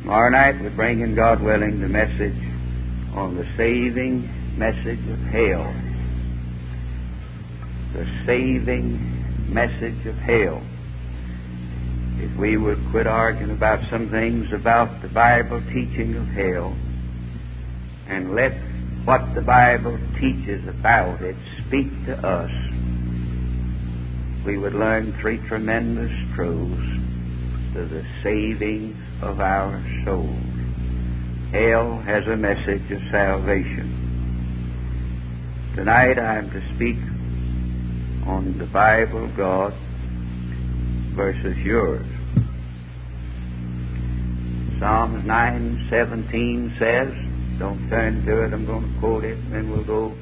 Tomorrow night we're bringing, God willing, the message on the saving message of hell. The saving message of hell. If we would quit arguing about some things about the Bible teaching of hell and let what the Bible teaches about it speak to us, we would learn three tremendous truths to the saving of our souls. Hell has a message of salvation. Tonight I am to speak on the Bible, God, versus yours. Psalms 9:17 says, don't turn to it, I'm going to quote it, and then we'll go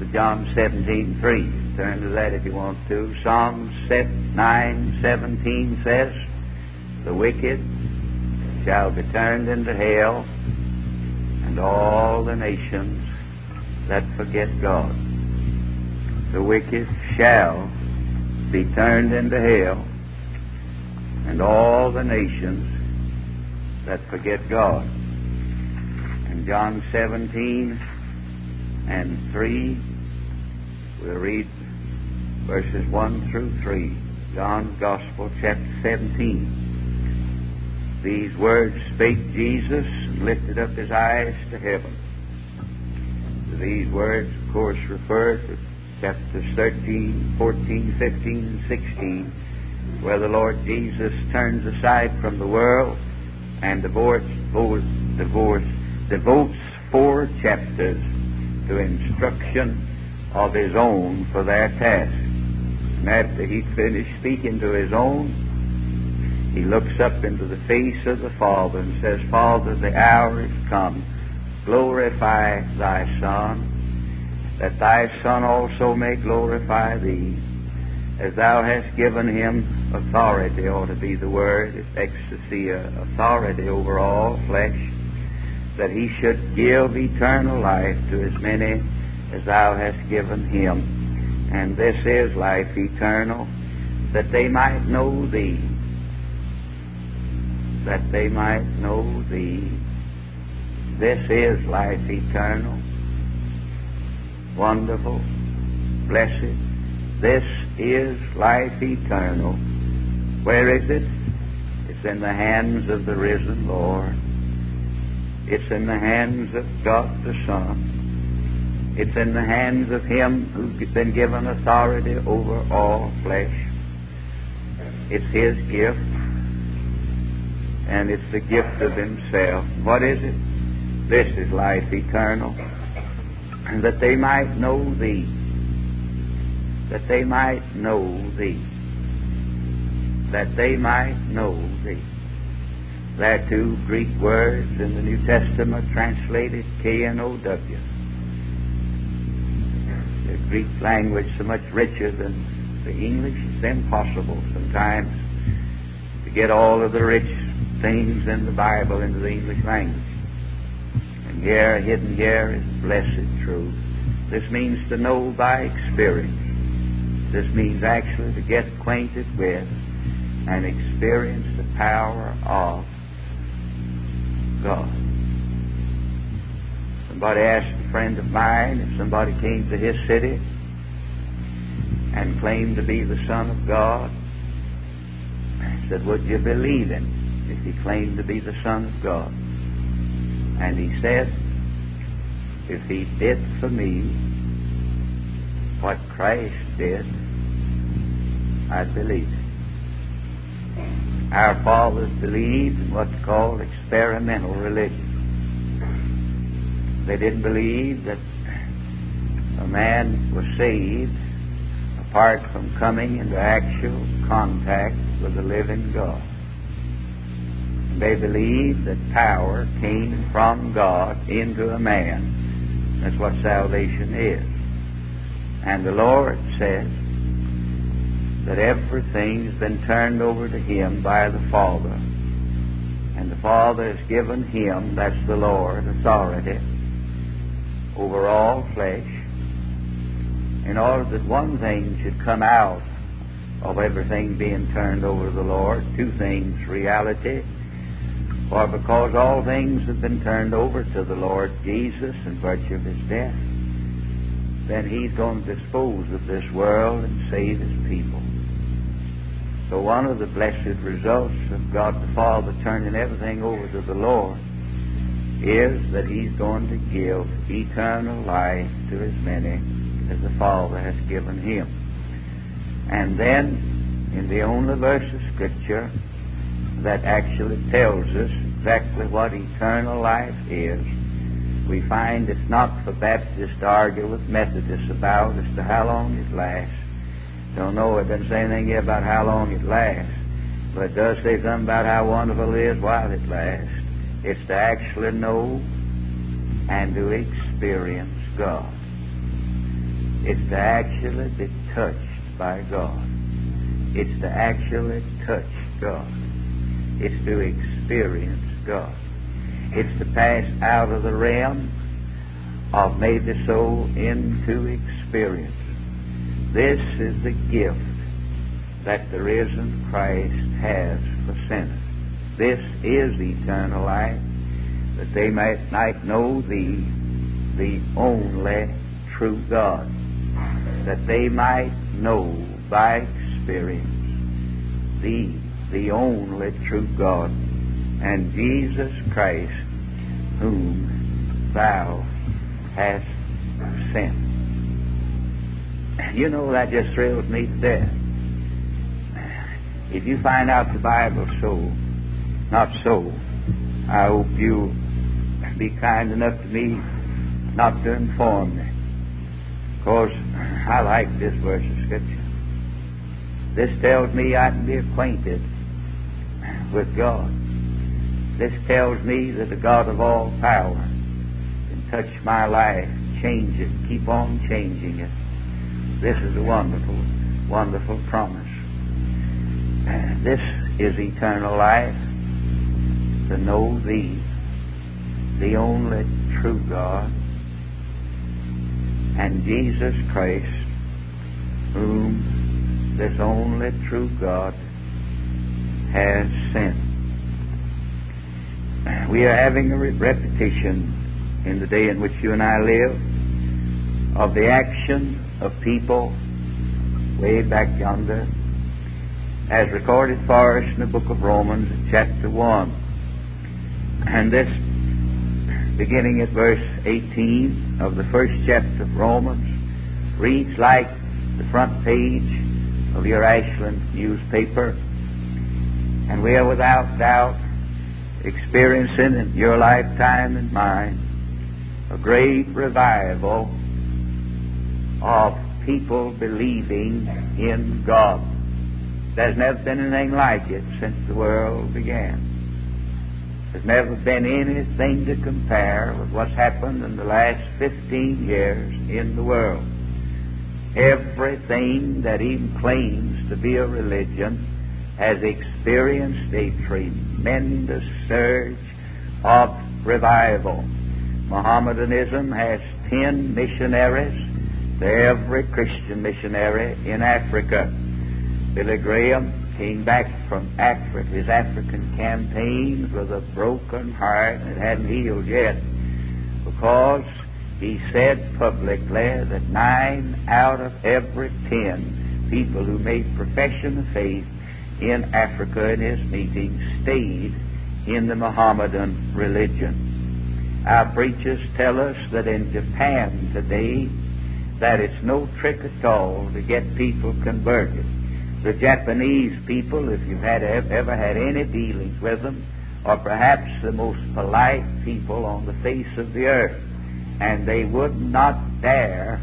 to John 17:3. Turn to that if you want to. Psalms 9:17 says, "The wicked shall be turned into hell, and all the nations that forget God. The wicked shall be turned into hell, and all the nations that forget God." In John 17 and 3, we'll read verses 1 through 3. John's Gospel, chapter 17. These words spake Jesus and lifted up his eyes to heaven. These words, of course, refer to chapters 13, 14, 15, and 16, where the Lord Jesus turns aside from the world and divorce, divorce, devotes four chapters to instruction of his own for their task. And after he finished speaking to his own, he looks up into the face of the Father and says, Father, the hour is come. Glorify thy Son, that thy Son also may glorify thee, as thou hast given him authority, ought to be the word, exousia, authority over all flesh, that he should give eternal life to as many as thou hast given him. And this is life eternal, that they might know thee, that they might know thee. This is life eternal, wonderful, blessed. This is life eternal. Where is it? It's in the hands of the risen Lord. It's in the hands of God the Son. It's in the hands of Him who's been given authority over all flesh. It's His gift, and it's the gift of Himself. What is it? This is life eternal, and that they might know Thee. That they might know Thee. That they might know Thee. There are two Greek words in the New Testament translated K-N-O-W. The Greek language so much richer than the English, it's impossible sometimes to get all of the rich things in the Bible into the English language. And here, hidden here, is blessed truth. This means to know by experience. This means actually to get acquainted with and experience the power of God. Somebody asked a friend of mine if somebody came to his city and claimed to be the Son of God. I said, Would you believe him if he claimed to be the Son of God? And he said, If he did for me what Christ did, I'd believe. Our fathers believed in what's called experimental religion. They didn't believe that a man was saved apart from coming into actual contact with the living God. They believe that power came from God into a man. That's what salvation is. And the Lord says, that everything's been turned over to Him by the Father. And the Father has given Him, that's the Lord, authority over all flesh, in order that one thing should come out of everything being turned over to the Lord. Two things reality For because all things have been turned over to the Lord Jesus in virtue of his death, then he's going to dispose of this world and save his people. So one of the blessed results of God the Father turning everything over to the Lord is that he's going to give eternal life to as many as the Father has given him. And then, in the only verse of Scripture that actually tells us exactly what eternal life is, we find it's not for Baptists to argue with Methodists about as to how long it lasts. Don't know, it doesn't say anything here about how long it lasts, but it does say something about how wonderful it is while it lasts. It's to actually know and to experience God. It's to actually be touched by God. It's to actually touch God. It's to experience God. It's to pass out of the realm of made the soul into experience. This is the gift that the risen Christ has for sinners. This is eternal life, that they might, might know Thee, the only true God, that they might know by experience Thee, the only true God, and Jesus Christ, whom Thou hast sent. You know, that just thrills me to death. If you find out the Bible so, not so, I hope you'll be kind enough to me not to inform me. Because I like this verse of Scripture. This tells me I can be acquainted with God. This tells me that the God of all power can touch my life, change it, keep on changing it. This is a wonderful, wonderful promise. And This is eternal life to know Thee, the only true God, and Jesus Christ, whom this only true God has sent. We are having a repetition in the day in which you and I live of the action of people way back yonder as recorded for us in the book of Romans, chapter 1. And this, beginning at verse 18 of the first chapter of Romans, reads like the front page of your Ashland newspaper. And we are without doubt experiencing in your lifetime and mine a great revival of people believing in God. There's never been anything like it since the world began. There's never been anything to compare with what's happened in the last 15 years in the world. Everything that even claims to be a religion has experienced a tremendous surge of revival. Mohammedanism has 10 missionaries to every Christian missionary in Africa. Billy Graham came back from Africa, his African campaigns with a broken heart that hadn't healed yet because he said publicly that nine out of every ten people who made profession of faith in Africa in his meetings stayed in the Mohammedan religion. Our preachers tell us that in Japan today that it's no trick at all to get people converted the Japanese people, if you've had ever had any dealings with them, are perhaps the most polite people on the face of the earth, and they would not dare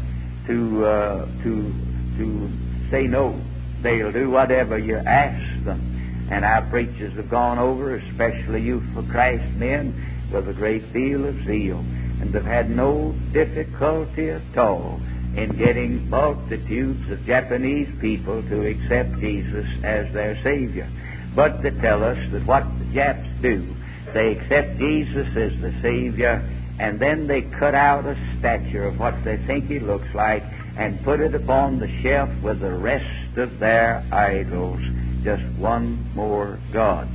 to uh, to to say no. They'll do whatever you ask them. And our preachers have gone over, especially Youth for Christ men, with a great deal of zeal, and have had no difficulty at all in getting multitudes of Japanese people to accept Jesus as their Savior. But they tell us that what the Japs do, they accept Jesus as the Savior, and then they cut out a statue of what they think He looks like and put it upon the shelf with the rest of their idols. Just one more God.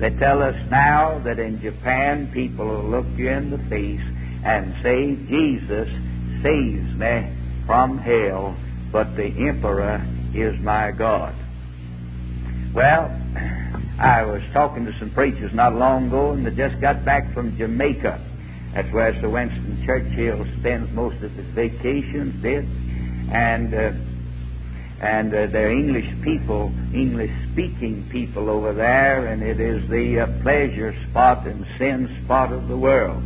They tell us now that in Japan people will look you in the face and say, Jesus saves me from hell, but the emperor is my God. Well, I was talking to some preachers not long ago, and they just got back from Jamaica. That's where Sir Winston Churchill spends most of his vacations, did. And uh, and uh, they're English people, English speaking people over there, and it is the uh, pleasure spot and sin spot of the world.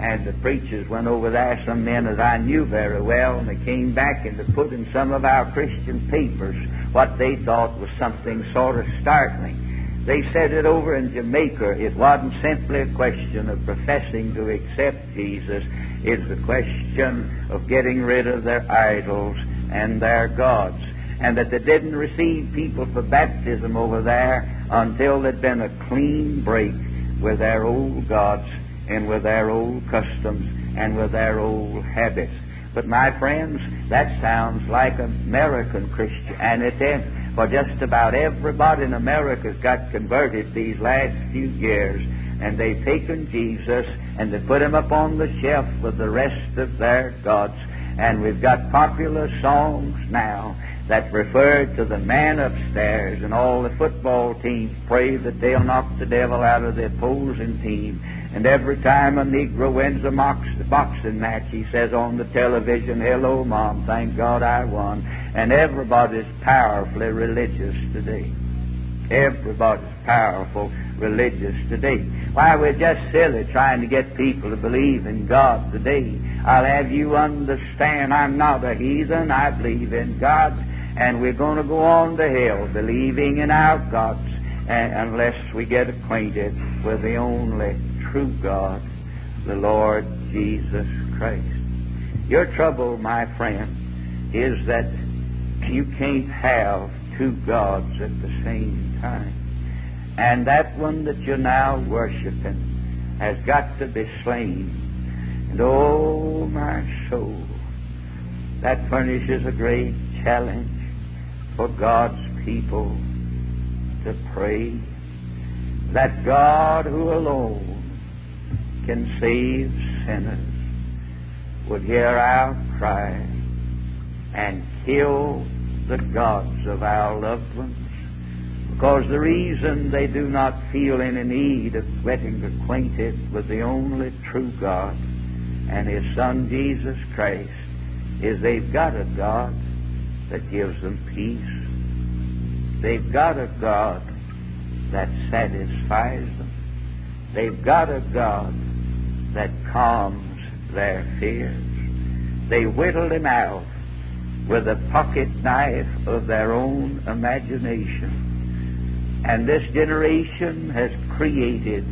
And the preachers went over there, some men that I knew very well, and they came back and they put in some of our Christian papers what they thought was something sort of startling. They said it over in Jamaica. It wasn't simply a question of professing to accept Jesus. It's a question of getting rid of their idols and their gods and that they didn't receive people for baptism over there until there'd been a clean break with their old gods and with their old customs and with their old habits. But my friends, that sounds like American Christianity, for just about everybody in America's got converted these last few years, and they've taken Jesus and they put him up on the shelf with the rest of their gods. And we've got popular songs now that refer to the man upstairs, and all the football teams pray that they'll knock the devil out of the opposing team. And every time a Negro wins a boxing match, he says on the television, Hello, Mom, thank God I won. And everybody's powerfully religious today. Everybody's powerful religious today. Why, we're just silly trying to get people to believe in God today. I'll have you understand I'm not a heathen. I believe in God and we're going to go on to hell believing in our gods unless we get acquainted with the only true God, the Lord Jesus Christ. Your trouble, my friend, is that you can't have two gods at the same time. And that one that you're now worshiping has got to be slain. And oh, my soul, that furnishes a great challenge for God's people to pray that God, who alone can save sinners, would hear our cry and kill the gods of our loved ones. Because the reason they do not feel any need of getting acquainted with the only true God and His Son Jesus Christ is they've got a God that gives them peace. They've got a God that satisfies them. They've got a God that calms their fears. They whittled him out with a pocket knife of their own imagination. And this generation has created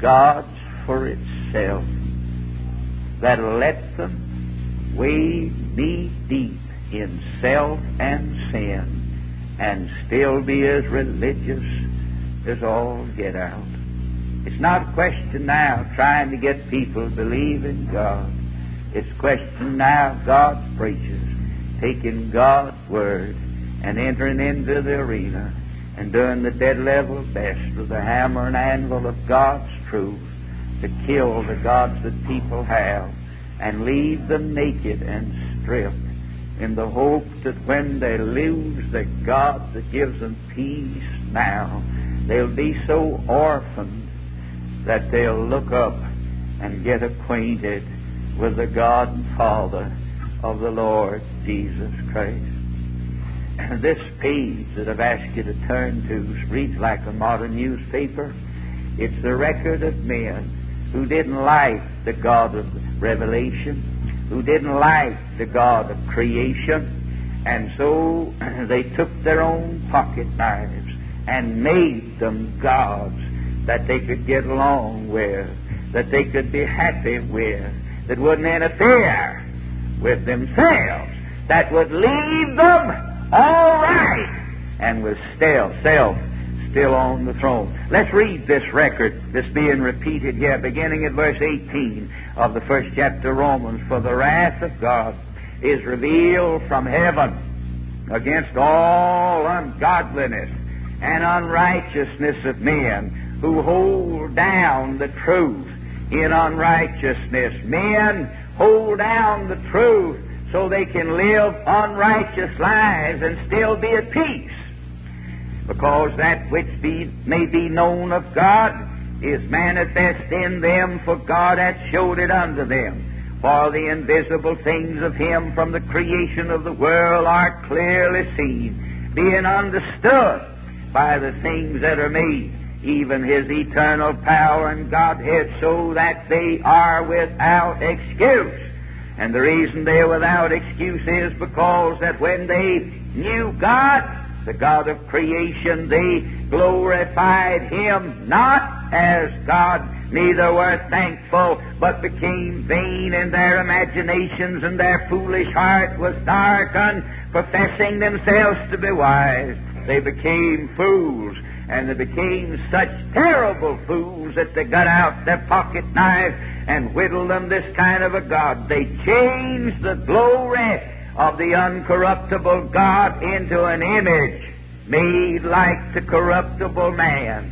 gods for itself that'll let them wade knee deep in self and sin and still be as religious as all get out. It's not a question now trying to get people to believe in God. It's a question now of God's preachers taking God's word and entering into the arena and doing the dead level best with the hammer and anvil of God's truth to kill the gods that people have and leave them naked and stripped in the hope that when they lose the God that gives them peace now, they'll be so orphaned that they'll look up and get acquainted with the God and Father of the Lord Jesus Christ. And This page that I've asked you to turn to reads like a modern newspaper. It's the record of men who didn't like the God of Revelation who didn't like the God of creation, and so they took their own pocket knives and made them gods that they could get along with, that they could be happy with, that wouldn't interfere with themselves, that would leave them all right, and was still self still on the throne. Let's read this record that's being repeated here, beginning at verse 18 of the first chapter of Romans. For the wrath of God is revealed from heaven against all ungodliness and unrighteousness of men who hold down the truth in unrighteousness. Men hold down the truth so they can live unrighteous lives and still be at peace. Because that which be, may be known of God is manifest in them, for God hath showed it unto them. For the invisible things of Him from the creation of the world are clearly seen, being understood by the things that are made, even His eternal power and Godhead, so that they are without excuse. And the reason they are without excuse is because that when they knew God, the God of creation, they glorified Him not as God neither were thankful, but became vain in their imaginations, and their foolish heart was darkened, professing themselves to be wise. They became fools, and they became such terrible fools that they got out their pocket knives and whittled them this kind of a God. They changed the glory of the uncorruptible God into an image made like the corruptible man.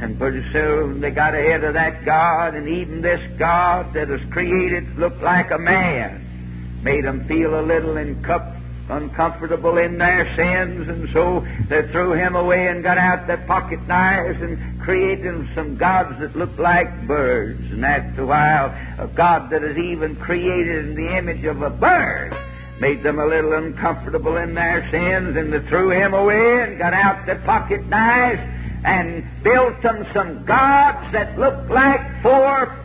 And pretty soon they got ahead of that God, and even this God that was created looked like a man. Made them feel a little uncomfortable in their sins, and so they threw him away and got out their pocket knives and created some gods that looked like birds. And after a while, a God that is even created in the image of a bird made them a little uncomfortable in their sins, and they threw him away and got out their pocket knives and built them some gods that looked like four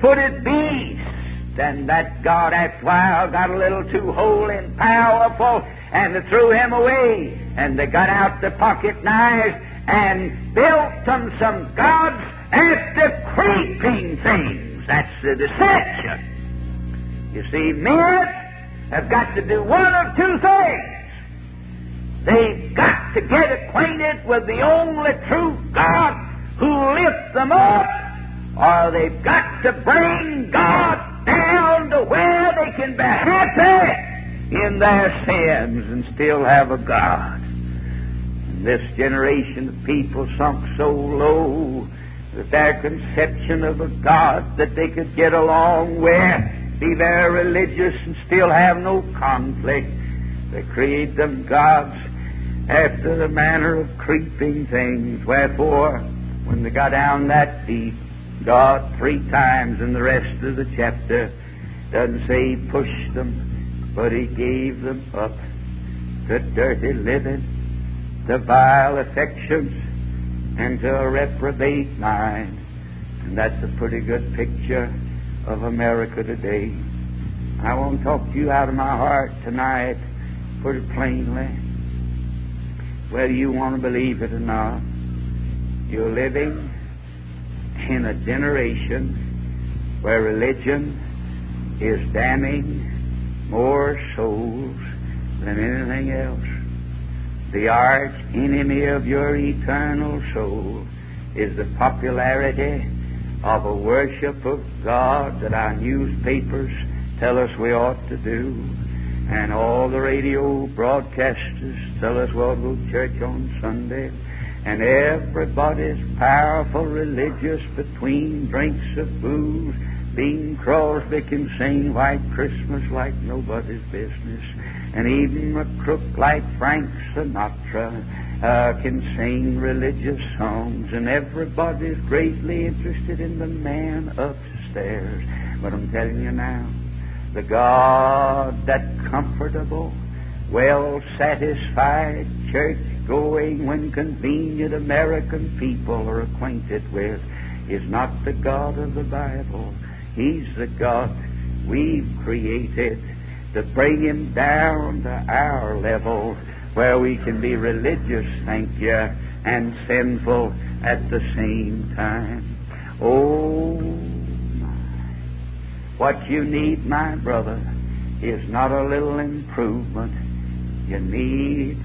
footed beasts. And that God, after a while, got a little too holy and powerful, and they threw him away. And they got out the pocket knives and built them some gods after creeping things. That's the deception. You see, men have got to do one of two things. They've got to get acquainted with the only true God who lifts them up, or they've got to bring God down to where they can be happy in their sins and still have a God. And this generation of people sunk so low that their conception of a God that they could get along with, be very religious and still have no conflict. They create them gods after the manner of creeping things. Wherefore, when they got down that deep, God three times in the rest of the chapter doesn't say he pushed them, but he gave them up to dirty living, to vile affections, and to a reprobate mind. And that's a pretty good picture of America today. I won't talk to you out of my heart tonight, put it plainly whether you want to believe it or not. You're living in a generation where religion is damning more souls than anything else. The arch enemy of your eternal soul is the popularity of a worship of God that our newspapers tell us we ought to do and all the radio broadcasters tell us we'll go to church on Sunday. And everybody's powerful religious between drinks of booze. Bing Crosby can sing White Christmas like nobody's business. And even a crook like Frank Sinatra uh, can sing religious songs. And everybody's greatly interested in the man upstairs. But I'm telling you now, the God that comfortable, well satisfied, church going when convenient American people are acquainted with is not the God of the Bible. He's the God we've created to bring him down to our level where we can be religious, thank you, and sinful at the same time. Oh, what you need, my brother, is not a little improvement. You need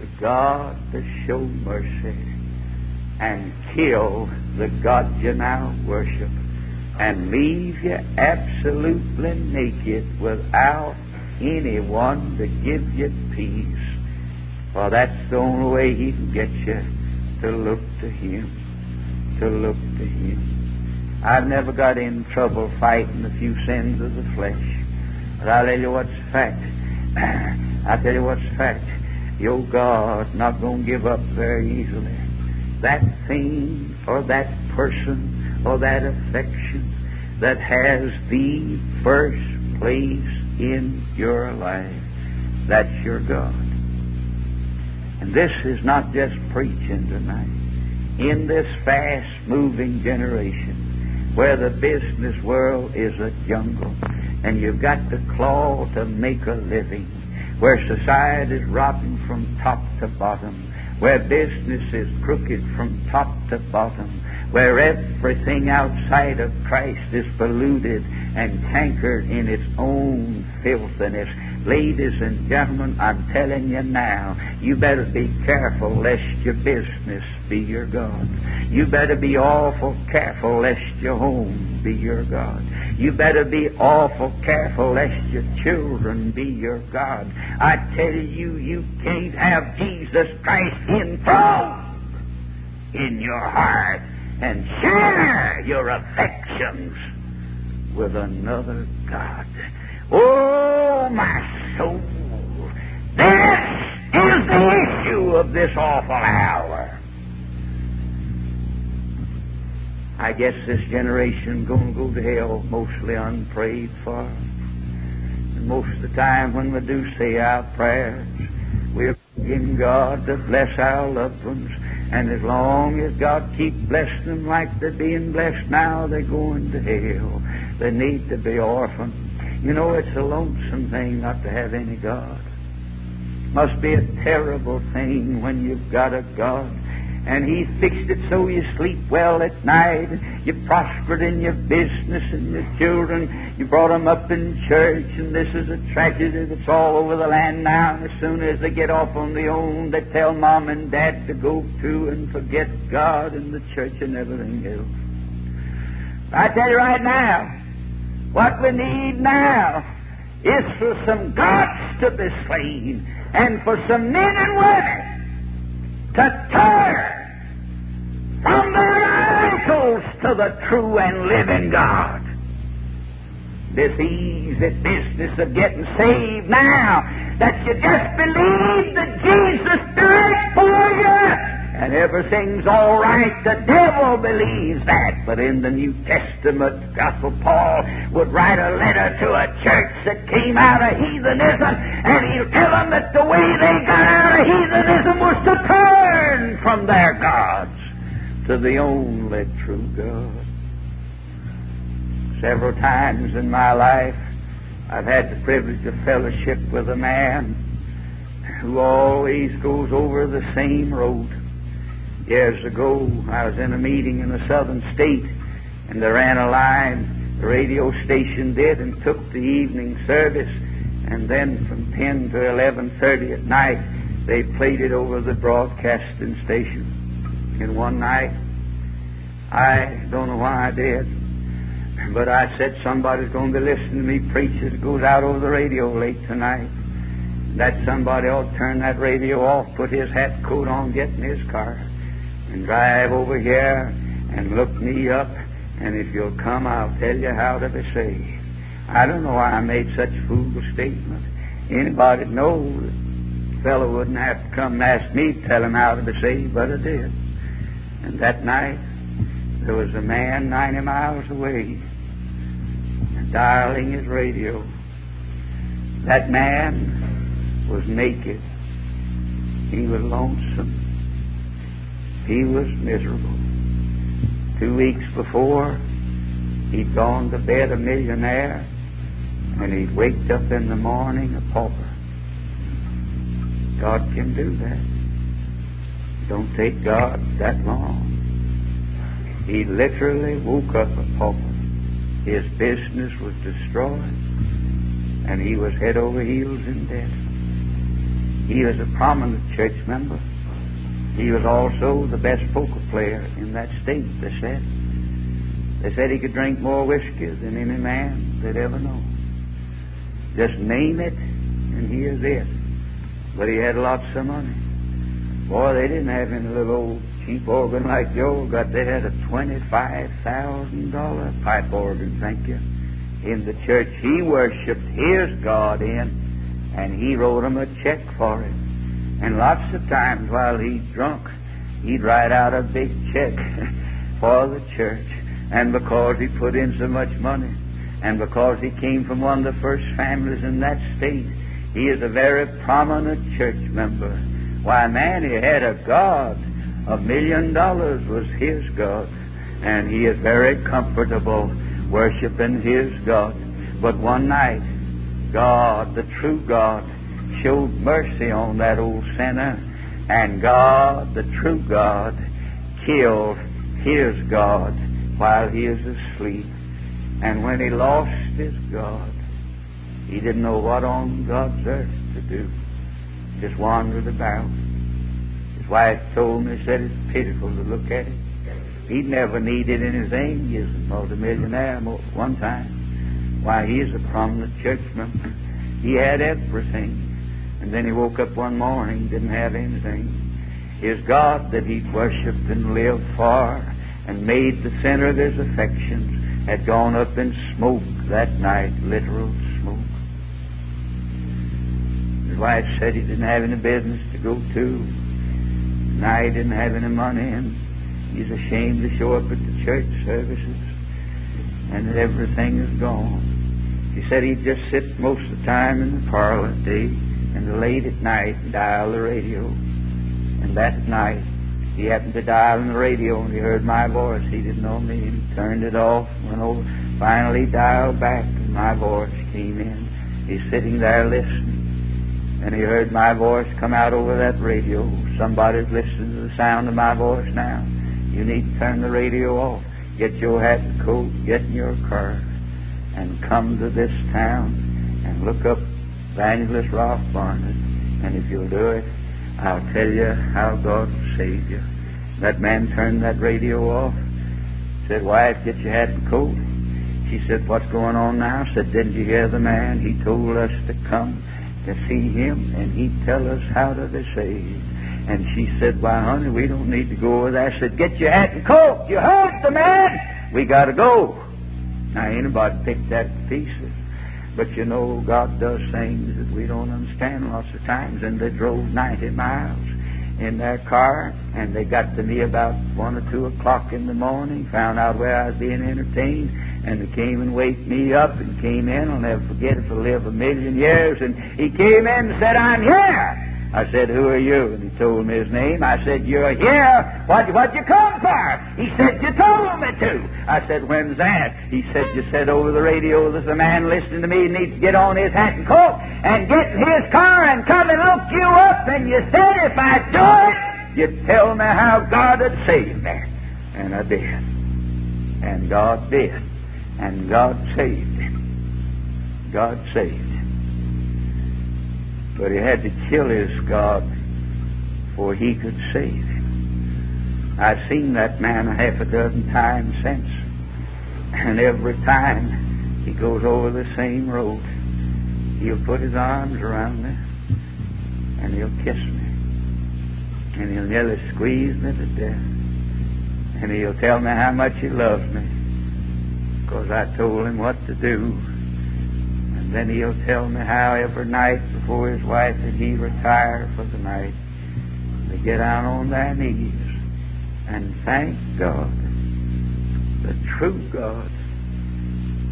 the God to show mercy and kill the God you now worship and leave you absolutely naked without anyone to give you peace. For that's the only way He can get you to look to Him. To look to Him. I've never got in trouble fighting a few sins of the flesh. But I'll tell you what's fact. I'll tell you what's fact. Your God not going to give up very easily. That thing or that person or that affection that has the first place in your life, that's your God. And this is not just preaching tonight. In this fast moving generation where the business world is a jungle and you've got to claw to make a living, where society is rotten from top to bottom, where business is crooked from top to bottom, where everything outside of Christ is polluted and cankered in its own filthiness. Ladies and gentlemen, I'm telling you now, you better be careful lest your business be your God. You better be awful careful lest your home be your God. You better be awful careful lest your children be your God. I tell you, you can't have Jesus Christ enthroned in your heart and share your affections with another God. Oh, my soul, this is the issue of this awful hour. I guess this generation to go to hell mostly unprayed for. And most of the time when we do say our prayers, we're asking God to bless our loved ones. And as long as God keeps blessing them like they're being blessed now, they're going to hell. They need to be orphaned. You know, it's a lonesome thing not to have any God. Must be a terrible thing when you've got a God and He fixed it so you sleep well at night. You prospered in your business and your children. You brought them up in church, and this is a tragedy that's all over the land now. And as soon as they get off on their own, they tell mom and dad to go to and forget God and the church and everything else. I tell you right now, what we need now is for some gods to be slain and for some men and women to turn from their idols to the true and living God. This easy business of getting saved now, that you just believe that Jesus died for you and everything's all right. The devil believes that. But in the New Testament, Apostle Paul would write a letter to a church that came out of heathenism, and he'll tell them that the way they got out of heathenism was to from their gods to the only true God. Several times in my life, I've had the privilege of fellowship with a man who always goes over the same road years ago, I was in a meeting in a southern state, and they ran a line, the radio station did, and took the evening service, and then from 10 to 11.30 at night, they played it over the broadcasting station. And one night, I don't know why I did, but I said somebody's going to be listening to me preach as it goes out over the radio late tonight. That somebody ought to turn that radio off, put his hat coat on, get in his car and drive over here and look me up, and if you'll come, I'll tell you how to be saved. I don't know why I made such a foolish statement. Anybody knows fellow wouldn't have to come and ask me to tell him how to be saved, but I did. And that night, there was a man 90 miles away dialing his radio. That man was naked. He was lonesome. He was miserable. Two weeks before, he'd gone to bed a millionaire, and he'd waked up in the morning a pauper. God can do that. Don't take God that long. He literally woke up a pauper. His business was destroyed, and he was head over heels in debt. He was a prominent church member. He was also the best poker player in that state, they said. They said he could drink more whiskey than any man they'd ever known. Just name it, and he is it. But he had lots of money. Boy, they didn't have any little old cheap organ like Joe got. They had a $25,000 pipe organ, thank you, in the church he worshiped his God in, and he wrote him a check for it. And lots of times while he's drunk, he'd write out a big check for the church. And because he put in so much money, and because he came from one of the first families in that state, he is a very prominent church member. Why, man, he had a God. A million dollars was his God. And he is very comfortable worshiping his God. But one night, God, the true God, showed mercy on that old sinner. And God, the true God, killed his God while he is asleep. And when he lost his God, he didn't know what on God's earth to do. Just wandered about. His wife told me, said it's pitiful to look at it. He never needed anything. He was a multimillionaire one time. Why, he is a prominent church member. He had everything. And then he woke up one morning, didn't have anything. His God that he'd worshipped and lived for and made the center of his affections had gone up in smoke that night, literal wife said he didn't have any business to go to. Now he didn't have any money, and he's ashamed to show up at the church services, and that everything is gone. She said he'd just sit most of the time in the parlor day and late at night and dial the radio. And that night he happened to dial on the radio and he heard my voice. He didn't know me and turned it off, went over, finally dialed back and my voice came in. He's sitting there listening and he heard my voice come out over that radio. Somebody's listening to the sound of my voice now. You need to turn the radio off. Get your hat and coat, get in your car, and come to this town and look up Evangelist Ralph Barnett. And if you'll do it, I'll tell you how God will save you. That man turned that radio off. Said, Wife, get your hat and coat. She said, What's going on now? Said, Didn't you hear the man? He told us to come to see him and he'd tell us how to be saved. And she said, Why, honey, we don't need to go over there. I said, Get your hat and coat. You heard the man. We got to go. Now, anybody picked that to pieces. But you know, God does things that we don't understand lots of times. And they drove 90 miles in their car, and they got to me about 1 or 2 o'clock in the morning, found out where I was being entertained, and they came and waked me up and came in. I'll never forget it for live a million years. And he came in and said, I'm here. I said, Who are you? And he told me his name. I said, You're here. What, what'd you come for? He said, You told me to. I said, When's that? He said, You said over the radio there's a man listening to me needs to get on his hat and coat and get in his car and come and look you up. And you said, If I do it, you'd tell me how God had saved me. And I did. And God did. And God saved him. God saved him. But he had to kill his God before he could save him. I've seen that man a half a dozen times since. And every time he goes over the same road, he'll put his arms around me and he'll kiss me. And he'll nearly squeeze me to death. And he'll tell me how much he loves me because I told him what to do. And then he'll tell me how every night before his wife and he retire for the night, they get down on their knees and thank God, the true God,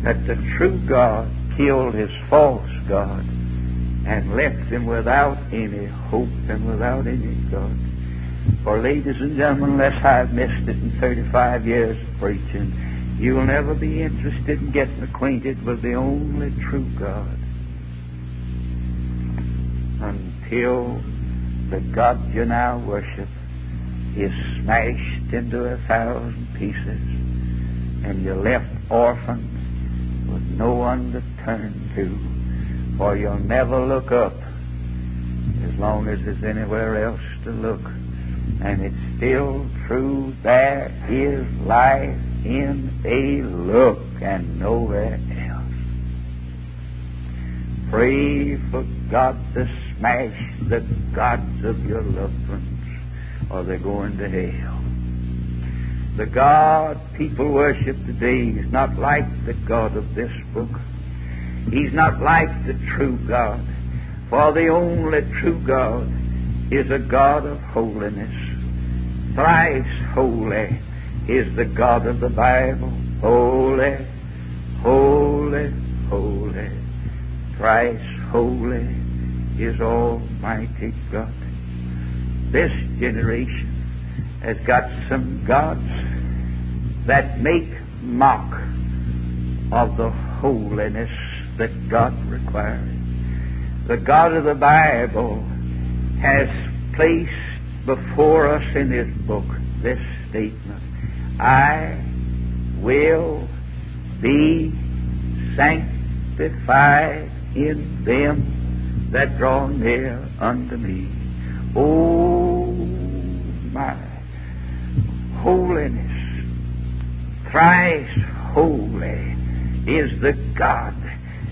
that the true God killed his false God and left him without any hope and without any God. For, ladies and gentlemen, unless I've missed it in 35 years of preaching, you will never be interested in getting acquainted with the only true God until the God you now worship is smashed into a thousand pieces and you're left orphaned with no one to turn to, for you'll never look up as long as there's anywhere else to look. And it's still true, there is life in a look and nowhere else. Pray for God to smash the gods of your loved ones, or they're going to hell. The God people worship today is not like the God of this book. He's not like the true God. For the only true God is a God of holiness. Thrice holy is the God of the Bible. Holy, holy, holy. Thrice holy is Almighty God. This generation has got some gods that make mock of the holiness that God requires. The God of the Bible has placed before us in His book this statement I will be sanctified in them that draw near unto me. Oh, my holiness, thrice holy is the God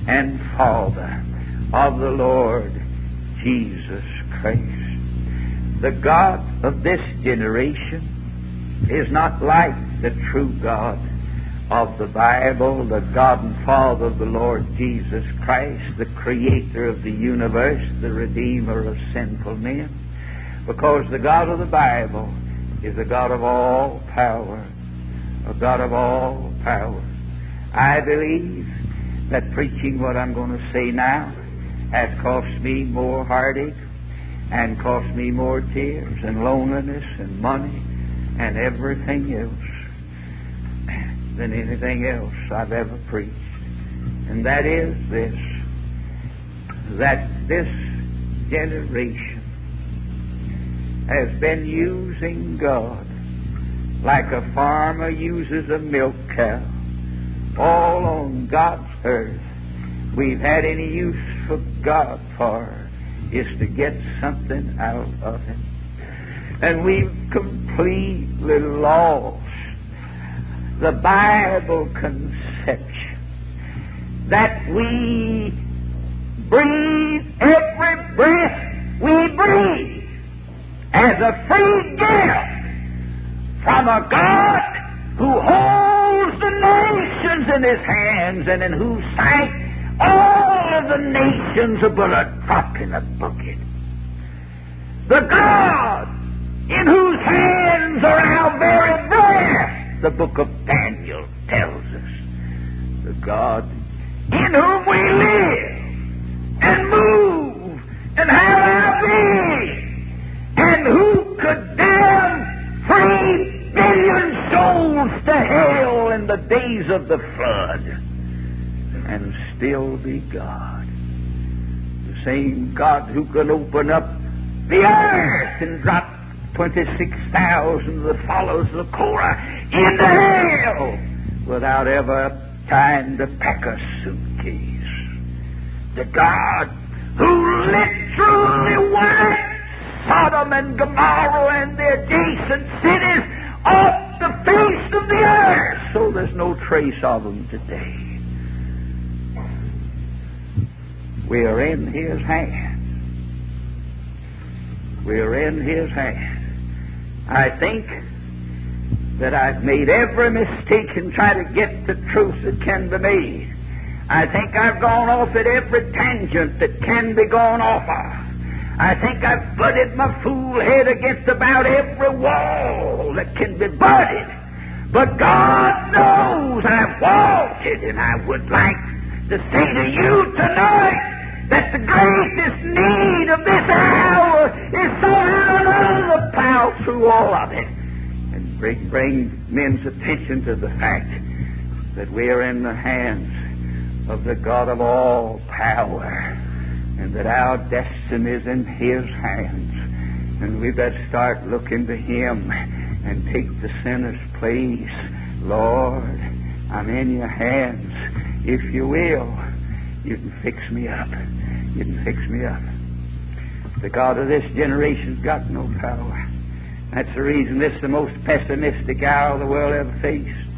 and Father of the Lord Jesus Christ. The God of this generation is not like the true God of the Bible, the God and Father of the Lord Jesus Christ, the Creator of the universe, the Redeemer of sinful men. Because the God of the Bible is a God of all power, a God of all power. I believe that preaching what I'm going to say now has cost me more heartache and cost me more tears and loneliness and money and everything else than anything else I've ever preached. And that is this that this generation has been using God like a farmer uses a milk cow all on God's earth we've had any use for God for is to get something out of it. And we've completely lost the Bible conception that we breathe every breath we breathe as a free gift from a God who holds the nations in his hands and in whose sight all of the nations are but a drop in a bucket. The God in whose hands are our very breath, the book of Daniel tells us. The God in whom we live and move and have our being, and who could damn three billion souls to hell in the days of the flood and still be God. The same God who can open up the earth and drop 26,000 of the followers Korah into hell without ever trying to pack a suitcase. The God who literally wiped Sodom and Gomorrah and the adjacent cities off the face of the earth so there's no trace of them today. We are in His hand. We are in His hand. I think that I've made every mistake in trying to get the truth that can be made. I think I've gone off at every tangent that can be gone off of. I think I've butted my fool head against about every wall that can be butted. But God knows I've walked it, and I would like to say to you tonight that the greatest need of this hour is somehow to plow through all of it and bring, bring men's attention to the fact that we are in the hands of the God of all power and that our destiny is in His hands. And we better start looking to Him and take the sinner's place. Lord, I'm in your hands. If you will, you can fix me up. You can fix me up. The God of this generation's got no power. That's the reason this is the most pessimistic hour the world ever faced.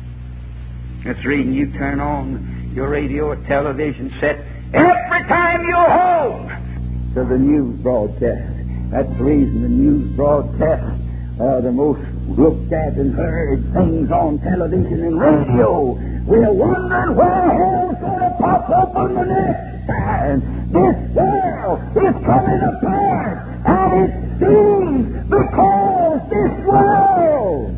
That's the reason you turn on your radio or television set. Every time you're home. To the news broadcast. That's the reason the news broadcast are the most looked at and heard things on television and radio. We're wondering where hell's going to pop open the next. This world is coming apart, and it seems because this world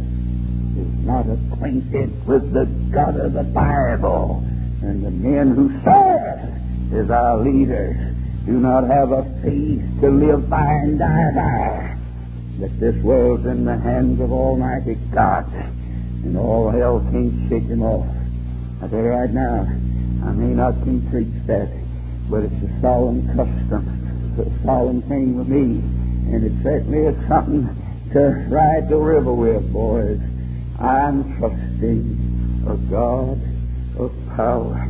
is not acquainted with the God of the Bible, and the men who serve as our leaders do not have a faith to live by and die by. That this world's in the hands of Almighty God, and all hell can't shake him off. I tell you right now, I may not can preach that, but it's a solemn custom, it's a solemn thing with me, and it certainly is something to ride the river with, boys. I'm trusting a God of power,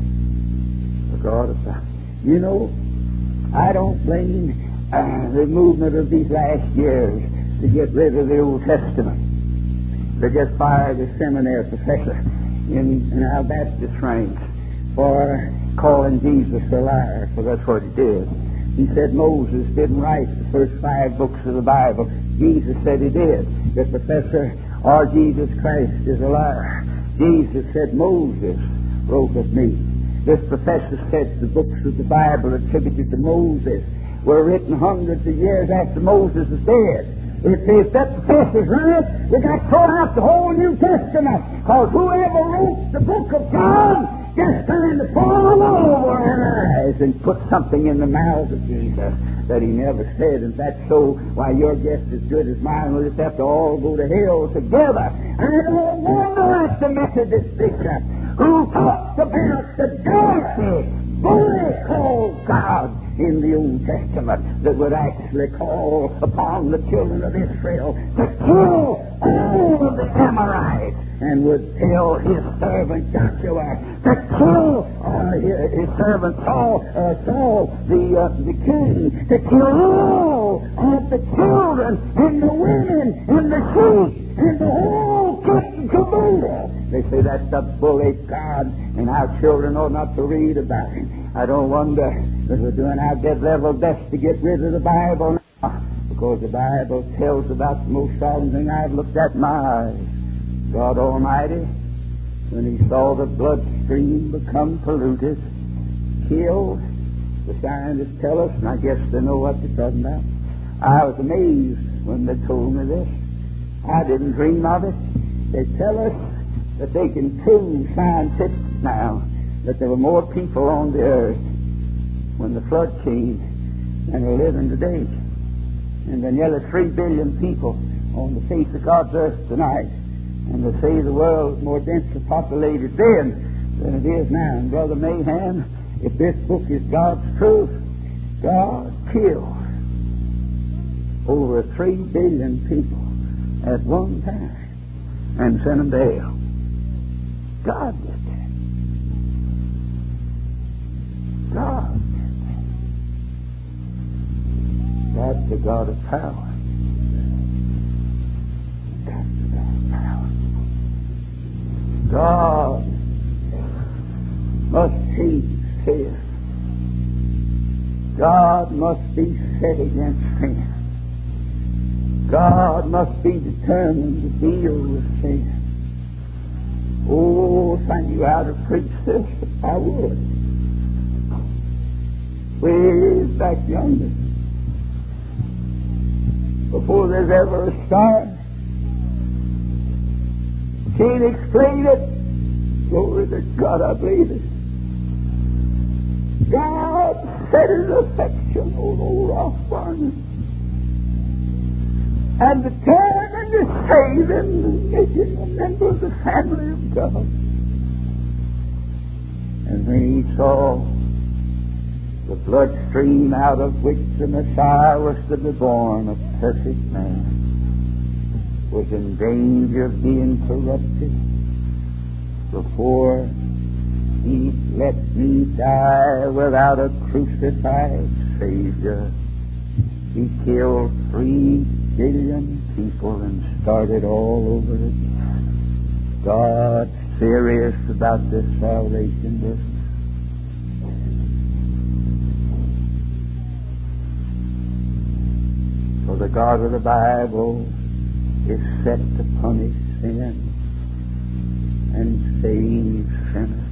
a God of power. You know, I don't blame uh, the movement of these last years to get rid of the Old Testament. They just fired a seminary professor in, in our Baptist ranks for calling Jesus a liar, for that's what he did. He said Moses didn't write the first five books of the Bible. Jesus said he did. The professor, or Jesus Christ, is a liar. Jesus said Moses wrote of me. This professor said the books of the Bible attributed to Moses were written hundreds of years after Moses was dead. If, that professor's right, we got to throw out the whole New Testament. Because whoever wrote the book of John just trying to fall over our eyes and put something in the mouths of Jesus that he never said. And that's so why your guess is good as mine. We'll just have to all go to hell together. I don't wonder at the Methodist preacher who talks about the dirty, bully called God in the Old Testament that would actually call upon the children of Israel to kill all of the Amorites and would tell his servant Joshua to kill uh, his, servant Saul, uh, Saul the, uh, the king, to kill all of the children and the women and the sheep and the whole caboodle. They say that's the bully God, and our children ought not to read about him. I don't wonder that we're doing our dead level best to get rid of the Bible now, because the Bible tells about the most solemn thing I've looked at my eyes. God Almighty, when He saw the bloodstream become polluted, killed, the scientists tell us, and I guess they know what they're talking about. I was amazed when they told me this. I didn't dream of it. They tell us that they can prove scientific now that there were more people on the earth when the flood came than are living today. And there are nearly three billion people on the face of God's earth tonight. And they say the world is more densely populated then than it is now. And Brother Mahan, if this book is God's truth, God killed over three billion people at one time and sent them to hell. God did that. God. did that. That's the God of power. God must hate sin. God must be set against sin. God must be determined to deal with sin. Oh, if I knew how to preach this, I would way back yonder. Before there's ever a star. Can't explain it. Glory to God, I believe it. God set his affection on old Osborne and determined to save him and make him a member of the family of God. And when he saw the bloodstream out of which the Messiah was to be born, a perfect man, was in danger of being corrupted before he let me die without a crucified Savior. He killed three billion people and started all over again. God serious about this salvation business. For the God of the Bible is set to punish sin and save sinners.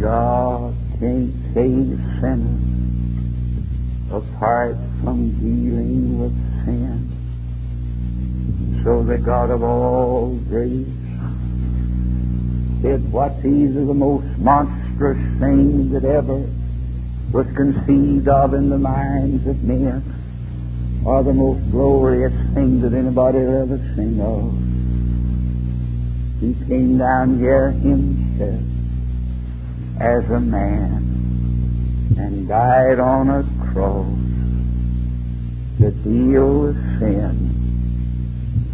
God can't save sinners apart from dealing with sin. So the God of all grace did what's either the most monstrous thing that ever was conceived of in the minds of men, or the most glorious thing that anybody ever seen of. He came down here himself as a man and died on a cross to deal with sin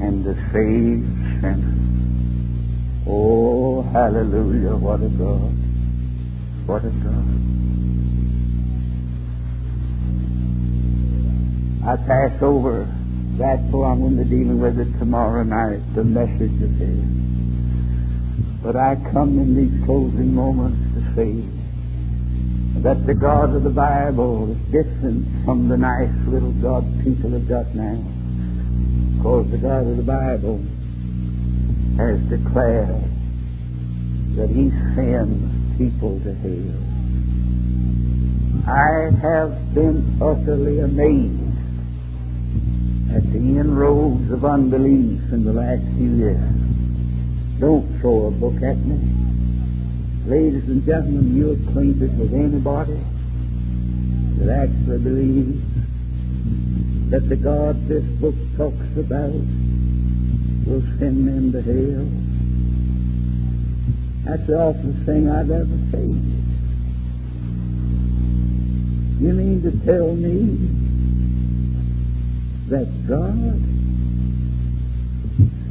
and to save sinners. Oh, hallelujah, what a God. What a God. I pass over that for I'm going to be dealing with it tomorrow night, the message of his. But I come in these closing moments to say that the God of the Bible is different from the nice little God people have got now. Because the God of the Bible has declared that He sends people to hell. I have been utterly amazed at the inroads of unbelief in the last few years. Don't throw a book at me. Ladies and gentlemen, you acquainted with anybody that actually believes that the God this book talks about will send them to hell. That's the awfulest thing I've ever seen. You mean to tell me that God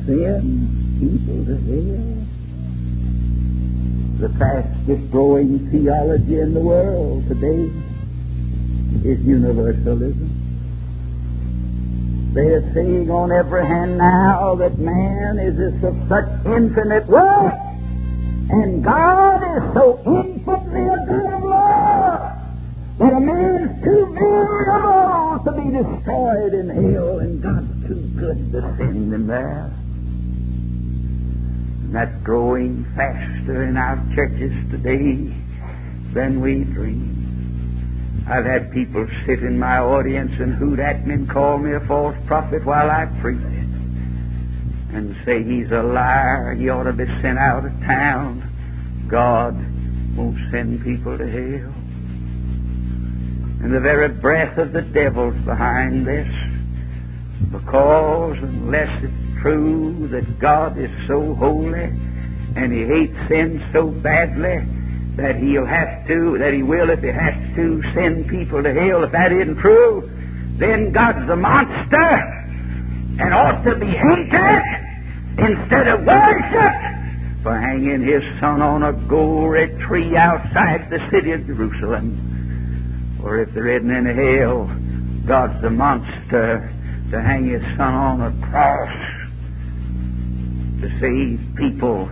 sends people to hell? The fastest growing theology in the world today is universalism. They are saying on every hand now that man is of such infinite worth, and God is so infinitely a God of love, that a man's too to be destroyed in hell, and God's too good to send them there. And that's growing faster in our churches today than we dreamed. I've had people sit in my audience and hoot at me and call me a false prophet while I preach and say he's a liar. He ought to be sent out of town. God won't send people to hell. And the very breath of the devil's behind this because unless it's true that God is so holy and he hates sin so badly, that he'll have to, that he will if he has to send people to hell. If that isn't true, then God's a monster and ought to be hated instead of worshipped for hanging his son on a gory tree outside the city of Jerusalem. Or if there isn't any hell, God's a monster to hang his son on a cross to save people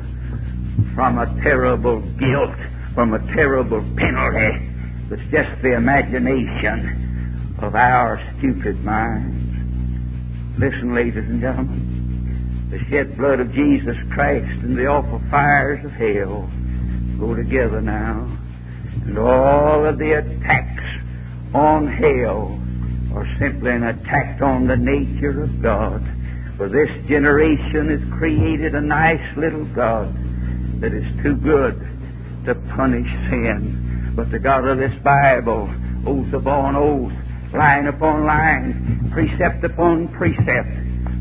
from a terrible guilt from a terrible penalty that's just the imagination of our stupid minds. Listen, ladies and gentlemen, the shed blood of Jesus Christ and the awful fires of hell go together now. And all of the attacks on hell are simply an attack on the nature of God. For this generation has created a nice little God that is too good to punish sin. But the God of this Bible, oath upon oath, line upon line, precept upon precept,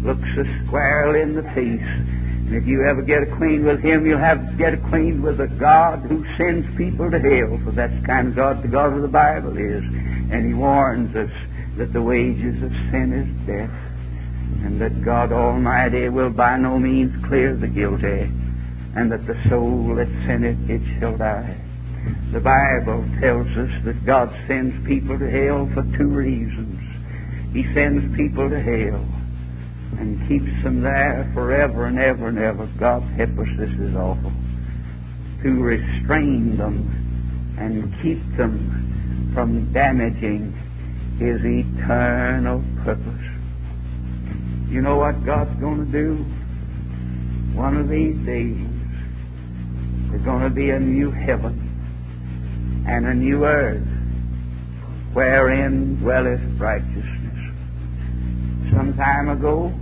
looks us squarely in the face. And if you ever get acquainted with Him, you'll have to get acquainted with a God who sends people to hell, for that's the kind of God the God of the Bible is. And He warns us that the wages of sin is death, and that God Almighty will by no means clear the guilty and that the soul that sinneth it shall die. The Bible tells us that God sends people to hell for two reasons. He sends people to hell and keeps them there forever and ever and ever. God help us, this is awful. To restrain them and keep them from damaging His eternal purpose. You know what God's going to do? One of these days, there's going to be a new heaven and a new earth wherein dwelleth righteousness. Some time ago,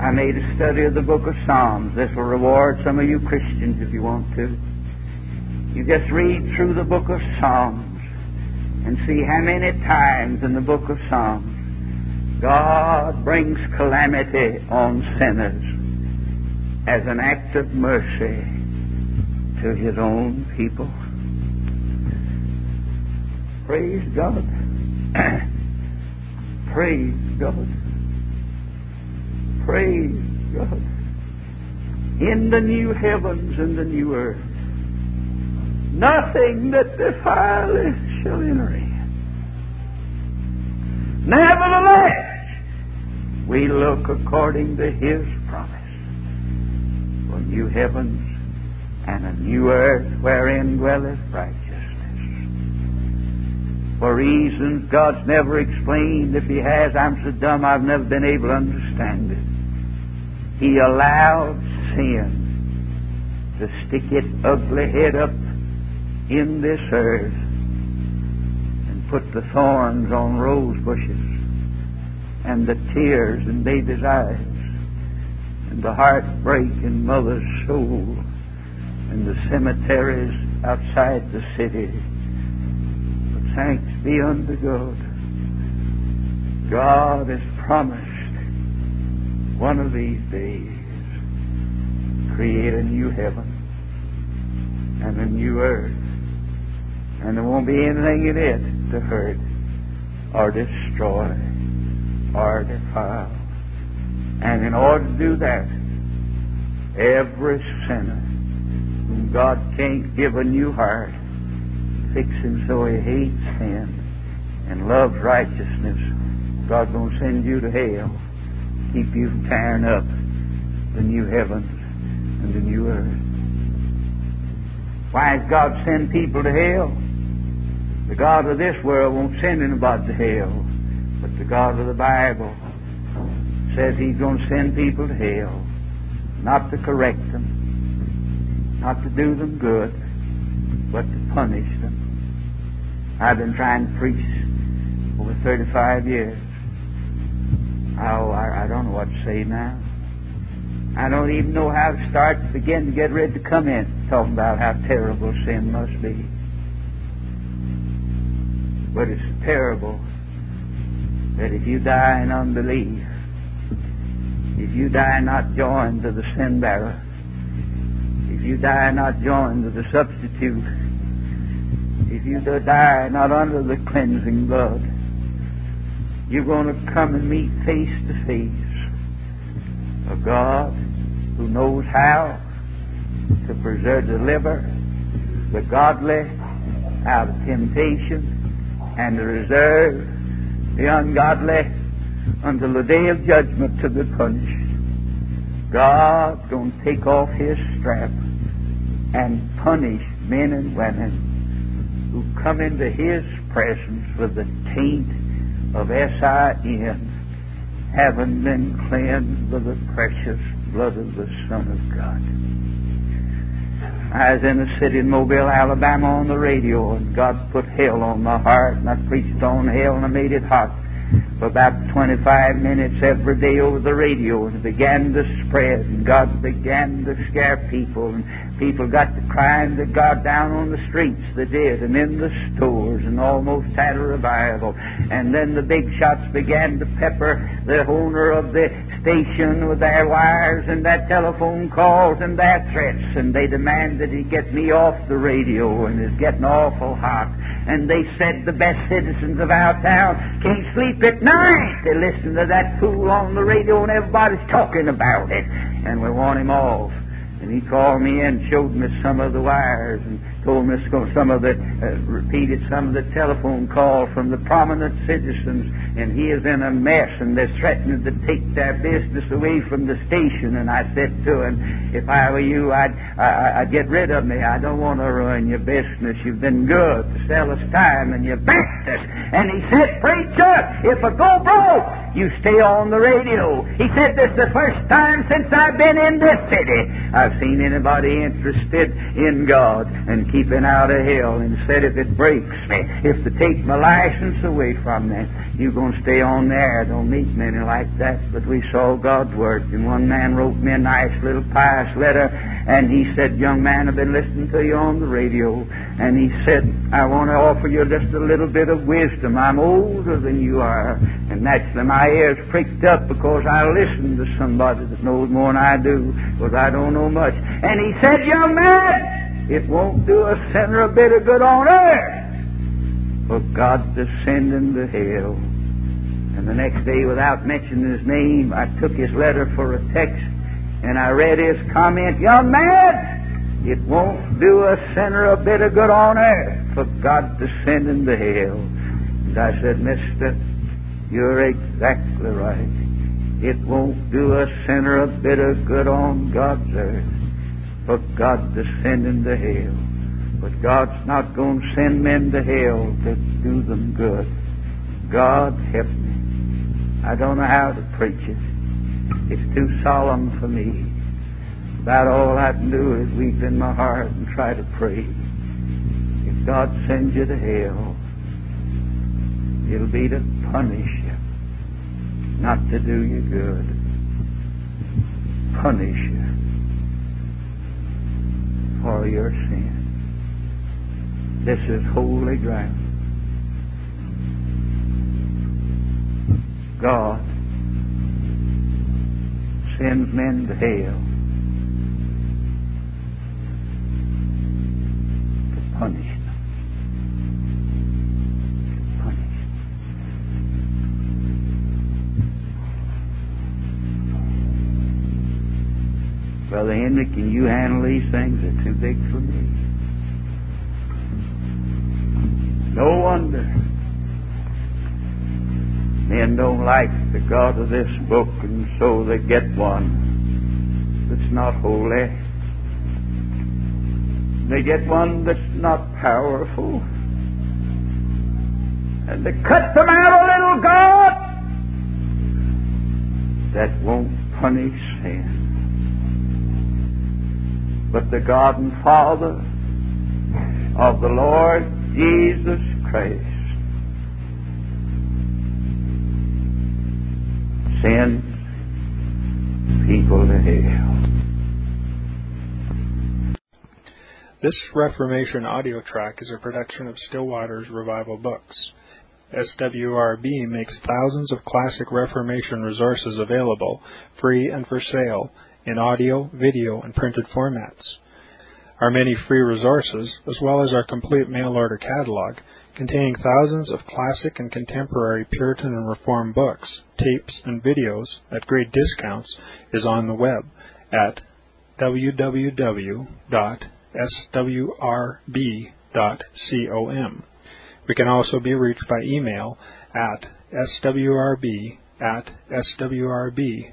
I made a study of the book of Psalms. This will reward some of you Christians if you want to. You just read through the book of Psalms and see how many times in the book of Psalms God brings calamity on sinners as an act of mercy to His own people. Praise God. Praise God. Praise God. In the new heavens and the new earth, nothing that defileth shall enter in. Nevertheless, we look according to His promise for new heavens and a new earth wherein dwelleth righteousness. For reasons God's never explained. If He has, I'm so dumb I've never been able to understand it. He allowed sin to stick its ugly head up in this earth and put the thorns on rose bushes and the tears in babies' eyes and the heartbreak in mother's soul and the cemeteries outside the city. But thanks be unto God. God has promised one of these days create a new heaven and a new earth. And there won't be anything in it to hurt or destroy or defile. And in order to do that, every sinner whom God can't give a new heart, fix him so he hates sin and loves righteousness, God's going to send you to hell keep you from tearing up the new heavens and the new earth. Why does God send people to hell? The God of this world won't send anybody to hell, but the God of the Bible says He's going to send people to hell, not to correct them, not to do them good, but to punish them. I've been trying to preach over 35 years. Oh, I, I don't know what to say now. I don't even know how to start to begin to get ready to come in talking about how terrible sin must be. But it's terrible that if you die in unbelief, if you die not joined to the sin bearer, if you die not joined to the substitute, if you die not under the cleansing blood, you're going to come and meet face to face a God who knows how to preserve, deliver the godly out of temptation and to reserve the ungodly until the day of judgment to be punished. God's going to take off his strap and punish men and women who come into his presence with the taint of S-I-N, having been cleansed by the precious blood of the Son of God. I was in a city in Mobile, Alabama on the radio, and God put hell on my heart, and I preached on hell, and I made it hot for about 25 minutes every day over the radio, and it began to spread, and God began to scare people, and people got to crying to God down on the streets, they did, and in the stores, and almost had a revival. And then the big shots began to pepper the owner of the station with their wires and their telephone calls and their threats, and they demanded he get me off the radio, and it's getting awful hot. And they said the best citizens of our town can't sleep at night. They listen to that fool on the radio, and everybody's talking about it. And we want him off. And he called me in, showed me some of the wires, and some of the, uh, repeated some of the telephone calls from the prominent citizens. And he is in a mess, and they're threatening to take their business away from the station. And I said to him, if I were you, I'd, I, I'd get rid of me. I don't want to ruin your business. You've been good to sell us time, and you backed us. And he said, preacher, if I go broke, you stay on the radio. He said, this is the first time since I've been in this city. I've seen anybody interested in God and keeping out of hell and said if it breaks me, if to take my license away from me, you're going to stay on there. Don't meet many like that, but we saw God's work. And one man wrote me a nice little pious letter, and he said, young man, I've been listening to you on the radio, and he said, I want to offer you just a little bit of wisdom. I'm older than you are, and naturally my ears pricked up because I listened to somebody that knows more than I do, because I don't know much. And he said, Young man, it won't do a sinner a bit of good on earth for God him to hell. And the next day, without mentioning his name, I took his letter for a text and I read his comment, Young man, it won't do a sinner a bit of good on earth for God to send him to hell. And I said, Mister, you're exactly right. It won't do a sinner a bit of good on God's earth for God to send to hell. But God's not going to send men to hell to do them good. God help me. I don't know how to preach it. It's too solemn for me. About all I can do is weep in my heart and try to pray. If God sends you to hell, it'll be to punish you not to do you good. Punish you for your sin. This is holy ground. God sends men to hell to punish Brother Henry, can you handle these things? They're too big for me. No wonder men don't like the God of this book, and so they get one that's not holy. They get one that's not powerful. And they cut them out a little God that won't punish but the God and Father of the Lord Jesus Christ sends people to hell. This Reformation audio track is a production of Still Waters Revival Books. SWRB makes thousands of classic Reformation resources available, free and for sale, in audio, video, and printed formats. Our many free resources, as well as our complete mail order catalog, containing thousands of classic and contemporary Puritan and Reformed books, tapes, and videos at great discounts, is on the web at www.swrb.com. We can also be reached by email at swrb at swrb.com